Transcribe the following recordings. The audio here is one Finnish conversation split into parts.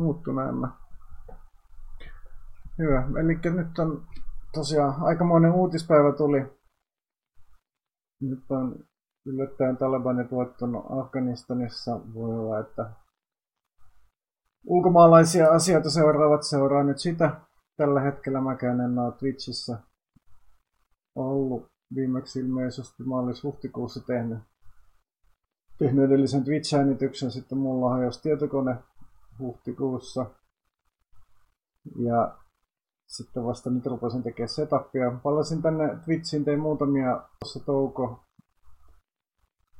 muuttuneena. Hyvä. Eli nyt on tosiaan aikamoinen uutispäivä tuli. Nyt on yllättäen Talibanit voittanut Afganistanissa. Voi olla, että ulkomaalaisia asioita seuraavat seuraa nyt sitä. Tällä hetkellä mäkään en ole Twitchissä ollut viimeksi ilmeisesti maalis-huhtikuussa tehnyt, tehnyt edellisen Twitch-äänityksen. Sitten mulla hajosi tietokone huhtikuussa. Ja sitten vasta nyt rupesin tekemään setupia. Palasin tänne Twitchiin, tein muutamia tuossa touko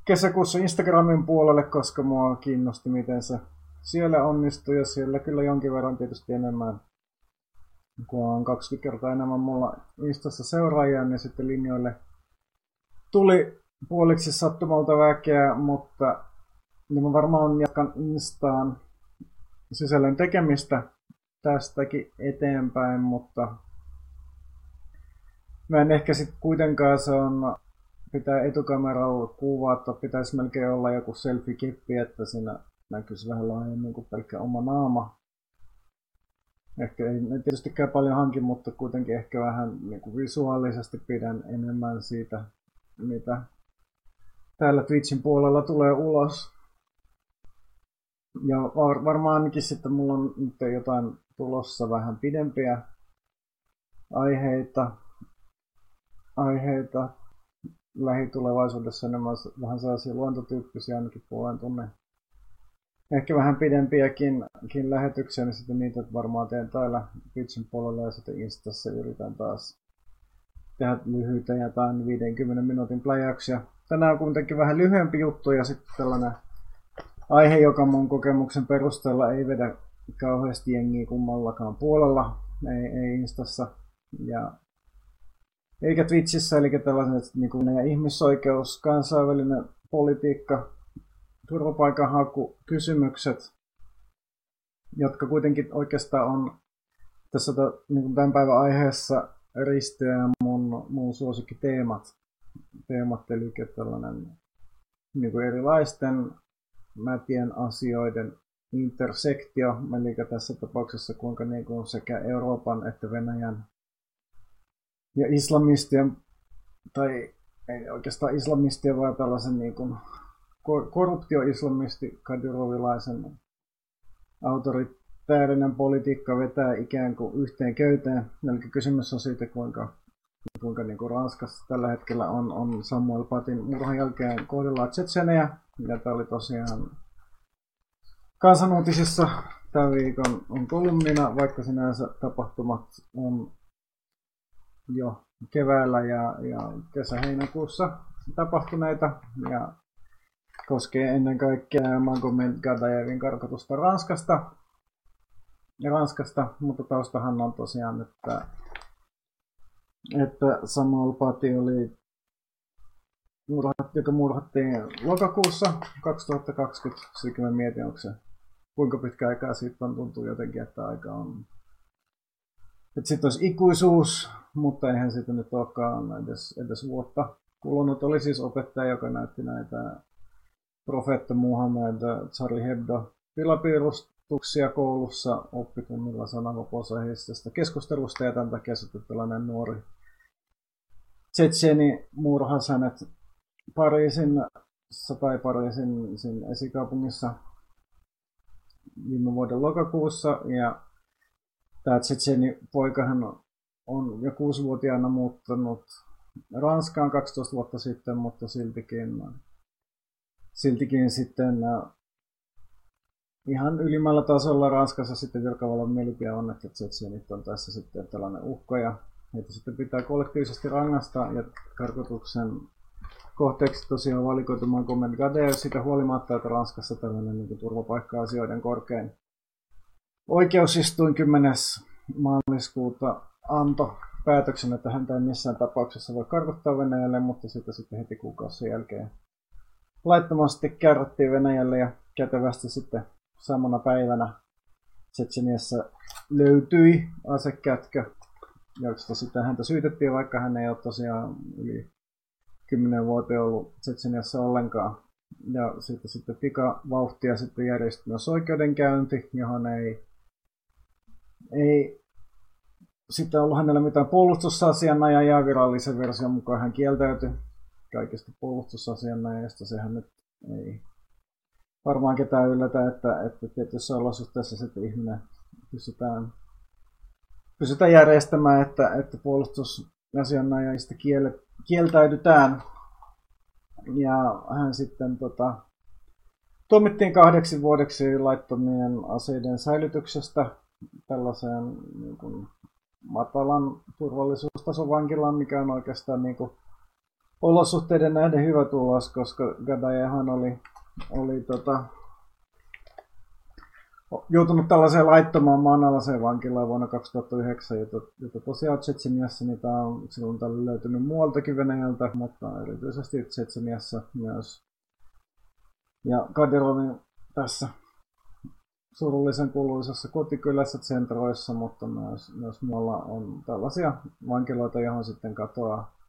kesäkuussa Instagramin puolelle, koska mua kiinnosti, miten se siellä onnistui. Ja siellä kyllä jonkin verran tietysti enemmän, kun on 20 kertaa enemmän mulla Instassa seuraajia, niin sitten linjoille tuli puoliksi sattumalta väkeä, mutta niin mä varmaan jatkan Instaan sisällön tekemistä tästäkin eteenpäin, mutta mä en ehkä sitten kuitenkaan se on, pitää etukameralla kuvata, pitäisi melkein olla joku selfie-kippi, että siinä näkyisi vähän laajemmin kuin pelkkä oma naama. Ehkä ei, ei tietystikään paljon hankin, mutta kuitenkin ehkä vähän niin kuin visuaalisesti pidän enemmän siitä, mitä täällä Twitchin puolella tulee ulos. Ja var, varmaan ainakin sitten mulla on nyt jotain tulossa vähän pidempiä aiheita, aiheita lähitulevaisuudessa enemmän vähän sellaisia luontotyyppisiä ainakin puolen tunnin. Ehkä vähän pidempiäkin lähetyksiä, niin sitten niitä varmaan teen täällä Twitchin puolella ja sitten Instassa yritän taas tehdä lyhyitä jotain 50 minuutin pläjäyksiä. Tänään on kuitenkin vähän lyhyempi juttu ja sitten tällainen aihe, joka mun kokemuksen perusteella ei vedä kauheasti jengiä kummallakaan puolella, ei, ei Instassa ja eikä Twitchissä, eli tällaiset niin kuin ihmisoikeus, kansainvälinen politiikka, turvapaikanhaku, kysymykset, jotka kuitenkin oikeastaan on tässä niin kuin tämän päivän aiheessa risteää mun, mun suosikkiteemat. Teemat, eli tällainen niin kuin erilaisten mätien asioiden intersektio, eli tässä tapauksessa kuinka niin kuin sekä Euroopan että Venäjän ja islamistien, tai ei oikeastaan islamistien, vaan tällaisen niin kuin korruptioislamisti Kadyrovilaisen autoritäärinen politiikka vetää ikään kuin yhteen köyteen. Eli kysymys on siitä, kuinka, kuinka niin kuin Ranskassa tällä hetkellä on, on Samuel Patin murhan jälkeen kohdellaan Tsetsenejä. Ja tämä oli tosiaan kansanuutisissa tämän viikon on kolumnina, vaikka sinänsä tapahtumat on jo keväällä ja, ja kesä-heinäkuussa tapahtuneita ja koskee ennen kaikkea Magomed Gadajevin karkotusta Ranskasta. Ja Ranskasta, mutta taustahan on tosiaan, että, että Samuel Paty oli murhat, joka murhattiin lokakuussa 2020. Sitten mietin, onko se kuinka pitkä aikaa siitä on, tuntuu jotenkin, että aika on... Että sitten olisi ikuisuus, mutta eihän siitä nyt olekaan edes, edes vuotta kulunut. Oli siis opettaja, joka näytti näitä Profetta Muhammed Charlie Hebdo pilapiirustuksia koulussa oppitunnilla sananvapausaiheisesta keskustelusta ja tämän takia sitten tällainen nuori Tsetseni murhasi hänet Pariisin tai Pariisin sin esikaupungissa viime vuoden lokakuussa. Ja tämä Tsetseni poikahan on jo kuusivuotiaana muuttanut Ranskaan 12 vuotta sitten, mutta siltikin siltikin sitten äh, ihan ylimmällä tasolla Ranskassa sitten virkavallan mielipide on, että Tsetsenit on tässä sitten tällainen uhka ja heitä sitten pitää kollektiivisesti rangasta ja karkotuksen kohteeksi tosiaan valikoitu Montgomery Gade sitä huolimatta, että Ranskassa tällainen niin turvapaikka-asioiden korkein oikeusistuin 10. maaliskuuta antoi päätöksen, että häntä ei missään tapauksessa voi karkottaa Venäjälle, mutta sitten, sitten heti kuukausi jälkeen laittomasti kärrättiin Venäjälle ja kätevästi sitten samana päivänä Tsetseniassa löytyi asekätkö, josta sitten häntä syytettiin, vaikka hän ei ole tosiaan yli 10 vuotta ollut Tsetseniassa ollenkaan. Ja sitten, sitten pikavauhtia sitten järjestyi myös oikeudenkäynti, johon ei ei sitten ollut hänellä mitään puolustusasianajajaa virallisen version mukaan hän kieltäytyi kaikista puolustusasianajasta. Sehän nyt ei varmaan ketään yllätä, että, että tietyissä olosuhteissa sitten ihminen pystytään, pystytään järjestämään, että, että puolustusasianajajista kieltäydytään. Ja hän sitten tota, tuomittiin kahdeksi vuodeksi laittomien aseiden säilytyksestä tällaiseen niin kuin, matalan turvallisuustason vankilaan, mikä on oikeastaan niin kuin, olosuhteiden nähden hyvä tulos, koska Gadajehan oli, oli tota, joutunut tällaiseen laittomaan maanalaiseen vankilaan vuonna 2009, jota, jota tosiaan Tsetseniassa niitä on silloin tällä löytynyt muualtakin Venäjältä, mutta erityisesti Tsetseniassa myös. Ja Kadirovin tässä surullisen kuuluisessa kotikylässä Centroissa, mutta myös, myös muualla on tällaisia vankiloita, johon sitten katoaa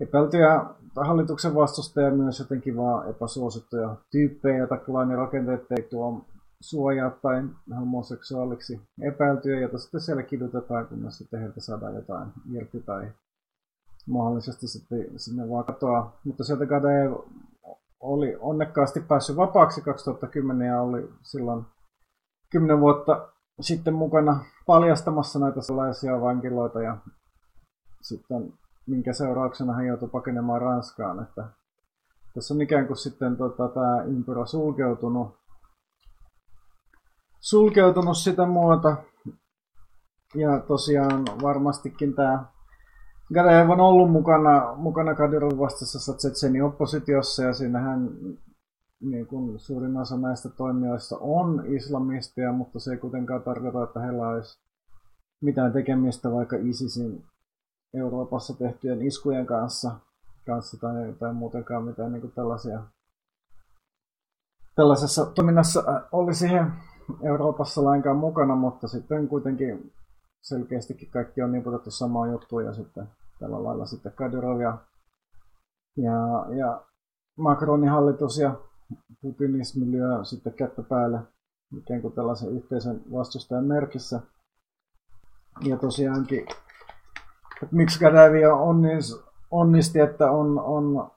epäiltyjä hallituksen vastustajia myös jotenkin vaan epäsuosittuja tyyppejä, joita rakenteet ei tuo suojaa tai homoseksuaaliksi epäiltyjä, jota sitten siellä kidutetaan, kunnes sitten heiltä saadaan jotain irti tai mahdollisesti sitten sinne vaan katoaa. Mutta sieltä Gadeev oli onnekkaasti päässyt vapaaksi 2010 ja oli silloin 10 vuotta sitten mukana paljastamassa näitä sellaisia vankiloita ja sitten minkä seurauksena hän joutui pakenemaan Ranskaan. Että tässä on ikään kuin sitten tota, tämä ympyrä sulkeutunut, sulkeutunut sitä muuta. Ja tosiaan varmastikin tämä Gadeev on ollut mukana, mukana Kadirovin vastaisessa Tsetsenin oppositiossa ja siinähän niin kuin suurin osa näistä toimijoista on islamistia, mutta se ei kuitenkaan tarkoita, että heillä olisi mitään tekemistä vaikka ISISin Euroopassa tehtyjen iskujen kanssa, kanssa tai, tai muutenkaan mitään niin tällaisia tällaisessa toiminnassa äh, olisi he Euroopassa lainkaan mukana, mutta sitten kuitenkin selkeästikin kaikki on niputettu samaan juttuun ja sitten tällä lailla sitten Kadyrov ja, ja, ja Macronin hallitus ja Putinismi lyö sitten kättä päälle ikään kuin tällaisen yhteisen vastustajan merkissä. Ja tosiaankin, miksi Gadavia onnis, onnisti, että on, on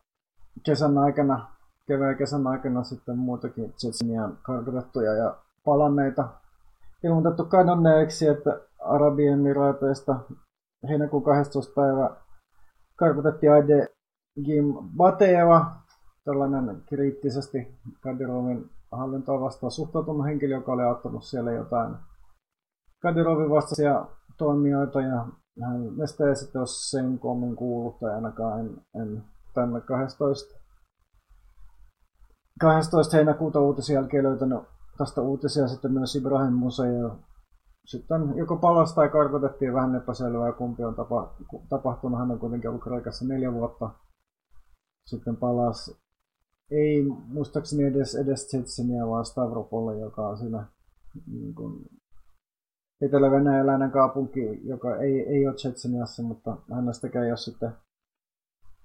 kesän aikana, kevään kesän aikana sitten muutakin Tsetsenian karkotettuja ja palanneita ilmoitettu kadonneeksi, että Arabien Emiraateista heinäkuun 12. päivä karkotettiin Aide Gim Bateva, tällainen kriittisesti Kadirovin hallintoa vastaan suhtautunut henkilö, joka oli auttanut siellä jotain Kadirovin vastaisia toimijoita ja hän meistä ei sitten ole sen kommin kuullut tai ainakaan en, en tänne 12. 12. heinäkuuta uutisen jälkeen löytänyt tästä uutisia sitten myös Ibrahim Museo. Sitten joko palasi tai karkotettiin vähän epäselvää, kumpi on tapa, tapahtunut. Hän on kuitenkin ollut Kreikassa neljä vuotta. Sitten palasi ei muistaakseni edes, edes Tsetsenia, vaan Stavropol, joka on siinä niin kuin, etelä-venäjäläinen kaupunki, joka ei, ei ole Tsetseniassa, mutta hänestäkään ei ole sitten,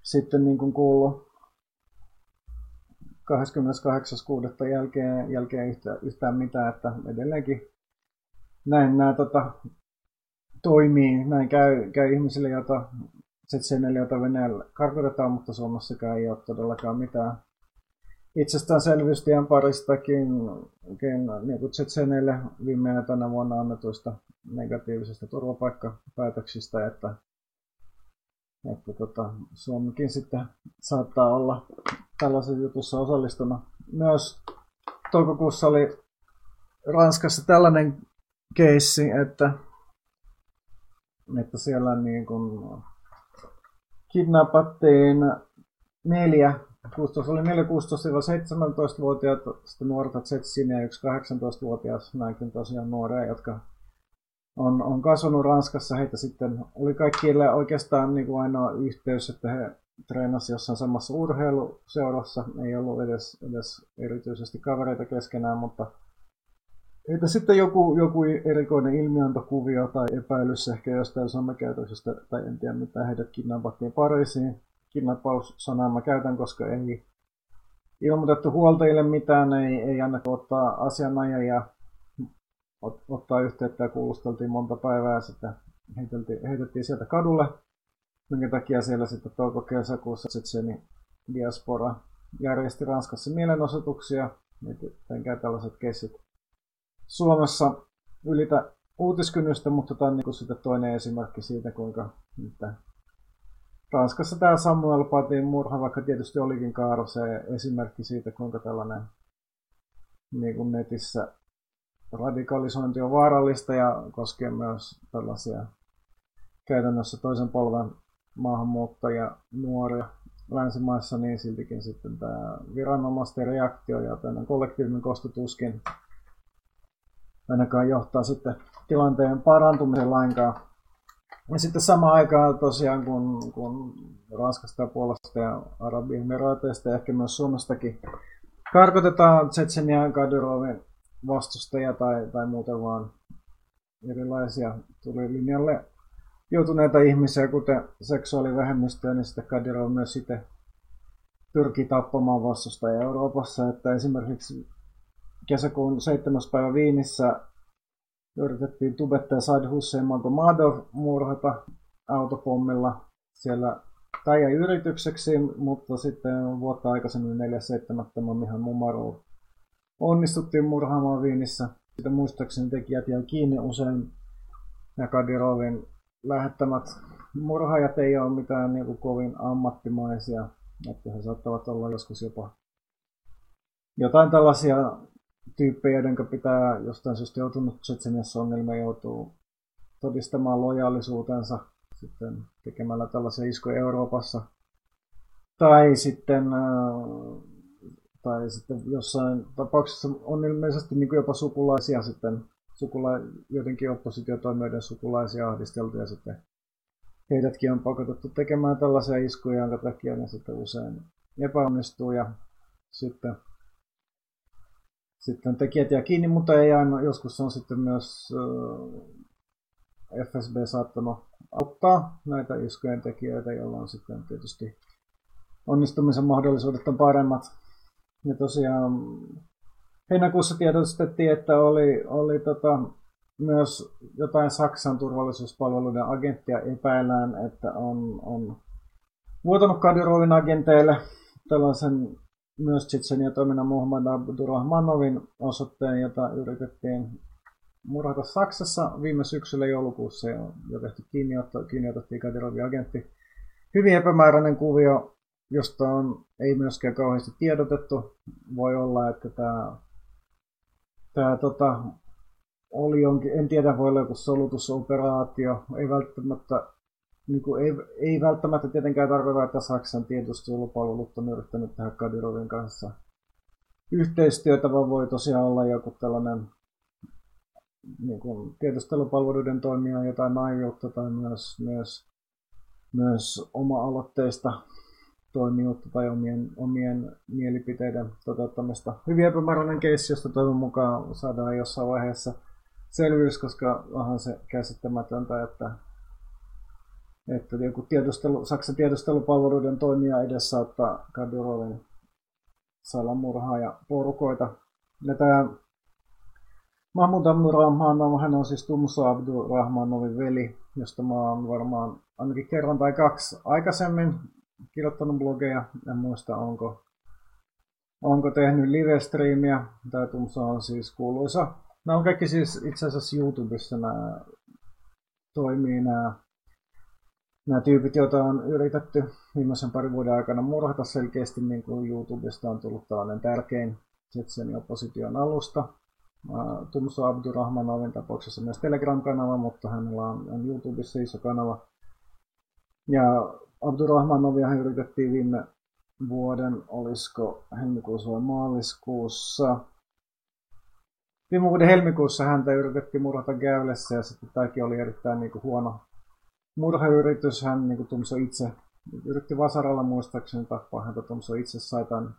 sitten niin kuin kuullut 28.6. jälkeen, jälkeen yhtä, yhtään mitään, että edelleenkin näin nämä tota, toimii, näin käy, käy ihmisille, joita Tsetsenille, joita Venäjällä karkotetaan, mutta Suomessakaan ei ole todellakaan mitään itsestäänselvyystien paristakin niin kuin Tsetseneille viime tänä vuonna annetuista negatiivisista turvapaikkapäätöksistä, että, että tota, Suomikin sitten saattaa olla tällaisessa jutussa osallistuna. Myös toukokuussa oli Ranskassa tällainen keissi, että, että siellä niin kuin kidnappattiin neljä 16 oli 4-16-17-vuotiaat, sitten nuorta Zetsin ja yksi 18-vuotias, näinkin tosiaan nuoria, jotka on, on kasvanut Ranskassa. Heitä sitten oli kaikille oikeastaan niin kuin ainoa yhteys, että he treenasivat jossain samassa urheiluseurassa. Ei ollut edes, edes erityisesti kavereita keskenään, mutta Heitä sitten joku, joku erikoinen ilmiantokuvio tai epäilys ehkä jostain somekäytöksestä, tai en tiedä mitä heidät kidnappattiin Pariisiin kidnappaussanaa mä käytän, koska ei ilmoitettu huoltajille mitään, ei, ei annettu ottaa asianajajia ot, ottaa yhteyttä ja kuulusteltiin monta päivää ja sitten heitettiin, heitettiin sieltä kadulle, minkä takia siellä sitten touko-kesäkuussa Tsetseni diaspora järjesti Ranskassa mielenosoituksia, mitenkään tällaiset keissit Suomessa. Ylitä uutiskynnystä, mutta tämä on niin sitten toinen esimerkki siitä, kuinka että Ranskassa tämä Samuel Patin murha, vaikka tietysti olikin Kaaro se esimerkki siitä, kuinka tällainen niin kuin netissä radikalisointi on vaarallista ja koskee myös tällaisia käytännössä toisen polven maahanmuuttajia, nuoria länsimaissa, niin siltikin sitten tämä viranomaisten reaktio ja tämän kollektiivinen kostotuskin ainakaan johtaa sitten tilanteen parantumiseen lainkaan. Ja sitten samaan aikaan tosiaan, kun, kun Ranskasta Puolasta ja Arabiemiraateista ja ehkä myös Suomestakin karkotetaan Tsetsenian Kadyrovin vastustajia tai, tai muuten vaan erilaisia tuli linjalle joutuneita ihmisiä, kuten seksuaalivähemmistöjä, niin sitten Kadyrov myös sitten pyrkii tappamaan vastustajia Euroopassa. Että esimerkiksi kesäkuun 7. päivä Viinissä yritettiin tubettaja Said Hussein Magomedov murhata autopommilla. Siellä tai jäi yritykseksi, mutta sitten vuotta aikaisemmin 4.7. Mihan Mumarov onnistuttiin murhaamaan Viinissä. Sitten muistaakseni tekijät jäi kiinni usein ja Kadirovin lähettämät murhaajat ei ole mitään niin kuin kovin ammattimaisia, että he saattavat olla joskus jopa jotain tällaisia tyyppejä, joiden pitää jostain syystä joutunut Tsetseniassa ongelmia joutuu todistamaan lojaalisuutensa sitten tekemällä tällaisia iskuja Euroopassa. Tai sitten, äh, tai sitten jossain tapauksessa on ilmeisesti niin jopa sukulaisia sitten, sukula, jotenkin oppositiotoimijoiden sukulaisia ahdisteltu ja sitten heidätkin on pakotettu tekemään tällaisia iskuja, jonka takia ne sitten usein epäonnistuu ja sitten sitten tekijät jää kiinni, mutta ei aina. Joskus on sitten myös FSB saattanut auttaa näitä iskujen tekijöitä, jolloin sitten tietysti onnistumisen mahdollisuudet on paremmat. Ja tosiaan heinäkuussa tiedostettiin, että oli, oli tota, myös jotain Saksan turvallisuuspalveluiden agenttia epäillään, että on, on vuotanut Kadyrovin agenteille tällaisen myös Tsitsenia toiminnan Muhammad Abdurrahmanovin osoitteen, jota yritettiin murhata Saksassa viime syksyllä joulukuussa jo, jo tehty kiinniotto, kiinniotettiin Kadirovin agentti. Hyvin epämääräinen kuvio, josta on, ei myöskään kauheasti tiedotettu. Voi olla, että tämä, tämä tota, oli jonkin, en tiedä, voi olla joku solutusoperaatio, ei välttämättä niin kuin ei, ei välttämättä tietenkään tarkoita, että Saksan tiedustelupalvelut on yrittänyt tehdä Kadirovin kanssa yhteistyötä, vaan voi tosiaan olla joku tällainen niin kuin tiedustelupalveluiden toimia jotain naiviutta tai myös, myös, myös oma-aloitteista toimijuutta tai omien, omien mielipiteiden toteuttamista. Hyvin epämääräinen keissi, josta toivon mukaan saadaan jossain vaiheessa selvyys, koska onhan se käsittämätöntä, että että joku tiedustelu, Saksan tiedustelupalveluiden toimija edessä ottaa Kadyrovin salamurhaa ja porukoita. Ja tämä Mahmoud Abdurrahmanov, hän on siis Tumso Abdurrahmanovin veli, josta mä oon varmaan ainakin kerran tai kaksi aikaisemmin kirjoittanut blogeja. En muista, onko, onko tehnyt live-striimiä. Tämä Tumso on siis kuuluisa. Nämä on kaikki siis itse asiassa YouTubessa nämä toimii nämä nämä tyypit, joita on yritetty viimeisen parin vuoden aikana murhata selkeästi, niin kuin YouTubesta on tullut tällainen tärkein Jetsenin opposition alusta. Tumso Abdurrahmanovin tapauksessa myös Telegram-kanava, mutta hänellä on, YouTubessa iso kanava. Ja Abdurrahmanovia yritettiin viime vuoden, olisiko helmikuussa vai maaliskuussa. Viime vuoden helmikuussa häntä yritettiin murhata Gäylessä ja sitten tämäkin oli erittäin niin kuin huono murhayritys hän niin Tumso itse yritti Vasaralla muistaakseni tappaa häntä. Tumso itse sai tämän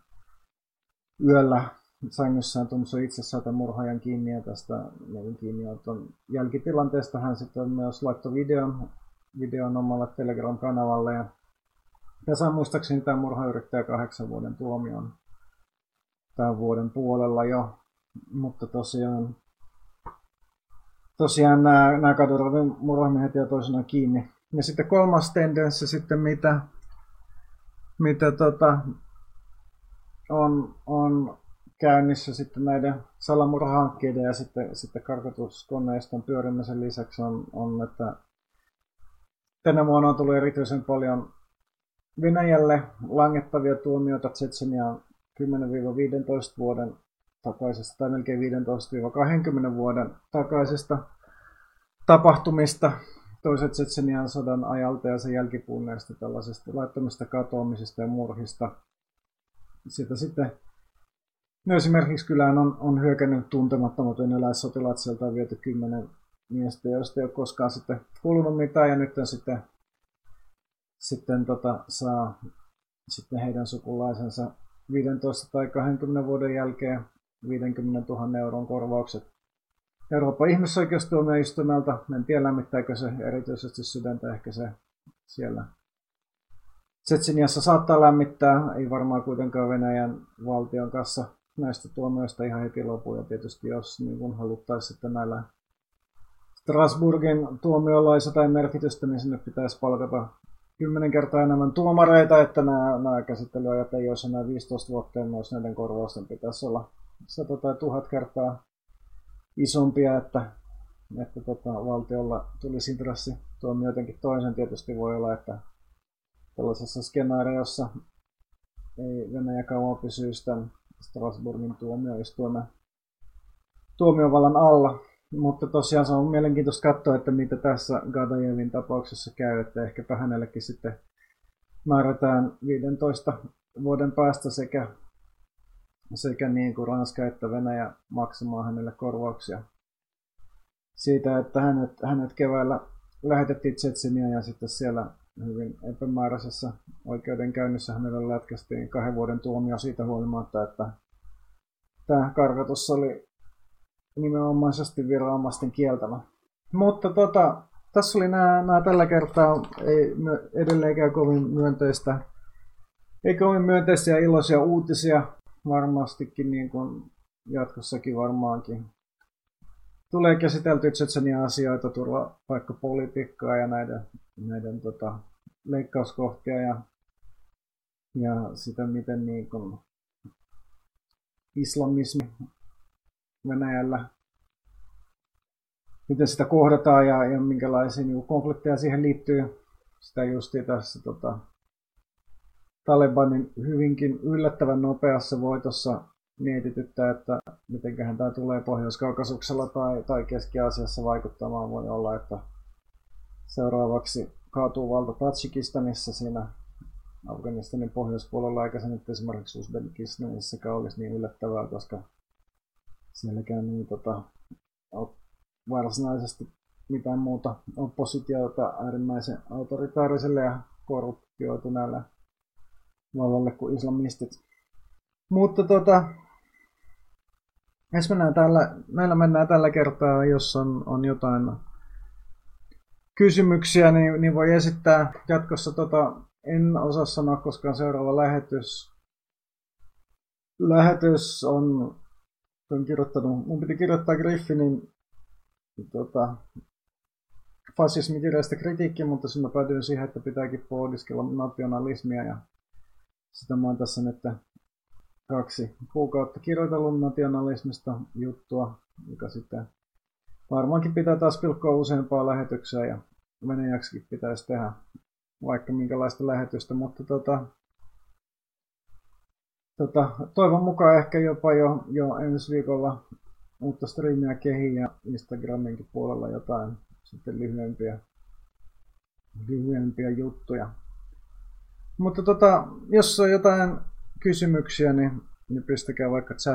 yöllä sängyssään Tumso itse sai tämän murhaajan kiinni ja tästä niin kiinnioton jälkitilanteesta hän sitten myös laittoi videon, videon omalle Telegram-kanavalle ja tässä muistaakseni tämä murhayrittäjä kahdeksan vuoden tuomion tämän vuoden puolella jo, mutta tosiaan tosiaan nämä, nämä kadurvin murhamiehet ja toisenaan kiinni. Ja sitten kolmas tendenssi sitten, mitä, mitä tota, on, on käynnissä sitten näiden salamurhahankkeiden ja sitten, sitten karkotuskoneiston pyörimisen lisäksi on, on, että tänä vuonna on tullut erityisen paljon Venäjälle langettavia tuomioita Tsetseniaan 10-15 vuoden takaisesta tai melkein 15-20 vuoden takaisesta tapahtumista. Toiset Tsetsenian sodan ajalta ja sen jälkipunneista tällaisesta laittomista katoamisista ja murhista. Sitä sitten No esimerkiksi kylään on, on hyökännyt tuntemattomat venäläissotilaat, sieltä on viety kymmenen miestä, joista ei ole koskaan sitten kuulunut mitään, ja nyt sitten, sitten tota, saa sitten heidän sukulaisensa 15 tai 20 vuoden jälkeen 50 000 euron korvaukset Euroopan ihmisoikeustuomioistuimelta. En tiedä lämmittääkö se erityisesti sydäntä, ehkä se siellä Tsetsiniassa saattaa lämmittää, ei varmaan kuitenkaan Venäjän valtion kanssa näistä tuomioista ihan heti lopu. Ja tietysti jos niin kun haluttaisiin sitten näillä Strasburgin tuomioilla olisi jotain merkitystä, niin sinne pitäisi palkata kymmenen kertaa enemmän tuomareita, että nämä, nämä käsittelyajat ei olisi enää 15 vuotta, myös näiden korvausten pitäisi olla 100 tai 1000 kertaa isompia, että, että tota, valtiolla tulisi intressi tuomio jotenkin toisen. Tietysti voi olla, että tällaisessa skenaariossa ei Venäjä kauan pysyisi tämän Strasbourgin tuomioistuimen tuomiovallan alla. Mutta tosiaan se on mielenkiintoista katsoa, että mitä tässä Gadajevin tapauksessa käy, että ehkäpä hänellekin sitten määrätään 15 vuoden päästä sekä, sekä niin kuin Ranska että Venäjä maksamaan hänelle korvauksia. Siitä, että hänet, hänet keväällä lähetettiin Tsetseniä ja sitten siellä hyvin epämääräisessä oikeudenkäynnissä hänelle lätkästiin kahden vuoden tuomio siitä huolimatta, että tämä karkotus oli nimenomaisesti viranomaisten kieltämä. Mutta tota, tässä oli nämä, nämä tällä kertaa. Ei edelleenkään kovin myönteistä, ei kovin myönteisiä iloisia uutisia varmastikin niin kuin jatkossakin varmaankin. Tulee käsitelty Tsetsenia asioita, turvapaikkapolitiikkaa ja näiden, näiden tota, leikkauskohtia ja, ja sitä, miten niin kuin islamismi Venäjällä, miten sitä kohdataan ja, ja minkälaisia niin konflikteja siihen liittyy. Sitä justi tässä tota, Talebanin hyvinkin yllättävän nopeassa voitossa mietityttää, että mitenköhän tämä tulee Pohjois-Kaukasuksella tai, tai Keski-Aasiassa vaikuttamaan. Voi olla, että seuraavaksi kaatuu valta Tatsikistanissa siinä Afganistanin pohjoispuolella, eikä se nyt esimerkiksi Uzbekistanissakaan olisi niin yllättävää, koska sielläkään niin tota, varsinaisesti mitään muuta oppositiota äärimmäisen autoritaariselle ja korruptioituneelle vallalle kuin islamistit. Mutta tota, mennään tällä, meillä mennään tällä kertaa, jos on, on jotain kysymyksiä, niin, niin voi esittää jatkossa. Tota, en osaa sanoa, koska seuraava lähetys, lähetys on, on kirjoittanut, mun piti kirjoittaa Griffinin tota, fasismikirjasta kritiikki, mutta sitten mä päätyin siihen, että pitääkin pohdiskella nationalismia ja sitä mä oon tässä nyt kaksi kuukautta kirjoitellut nationalismista juttua, joka sitten varmaankin pitää taas pilkkoa useampaa lähetyksiä ja venäjäksikin pitäisi tehdä vaikka minkälaista lähetystä, mutta tota, tota, toivon mukaan ehkä jopa jo, jo ensi viikolla uutta striimiä kehiin ja Instagraminkin puolella jotain sitten lyhyempiä, lyhyempiä juttuja. Mutta tota, jos on jotain kysymyksiä, niin, niin pistäkää vaikka chat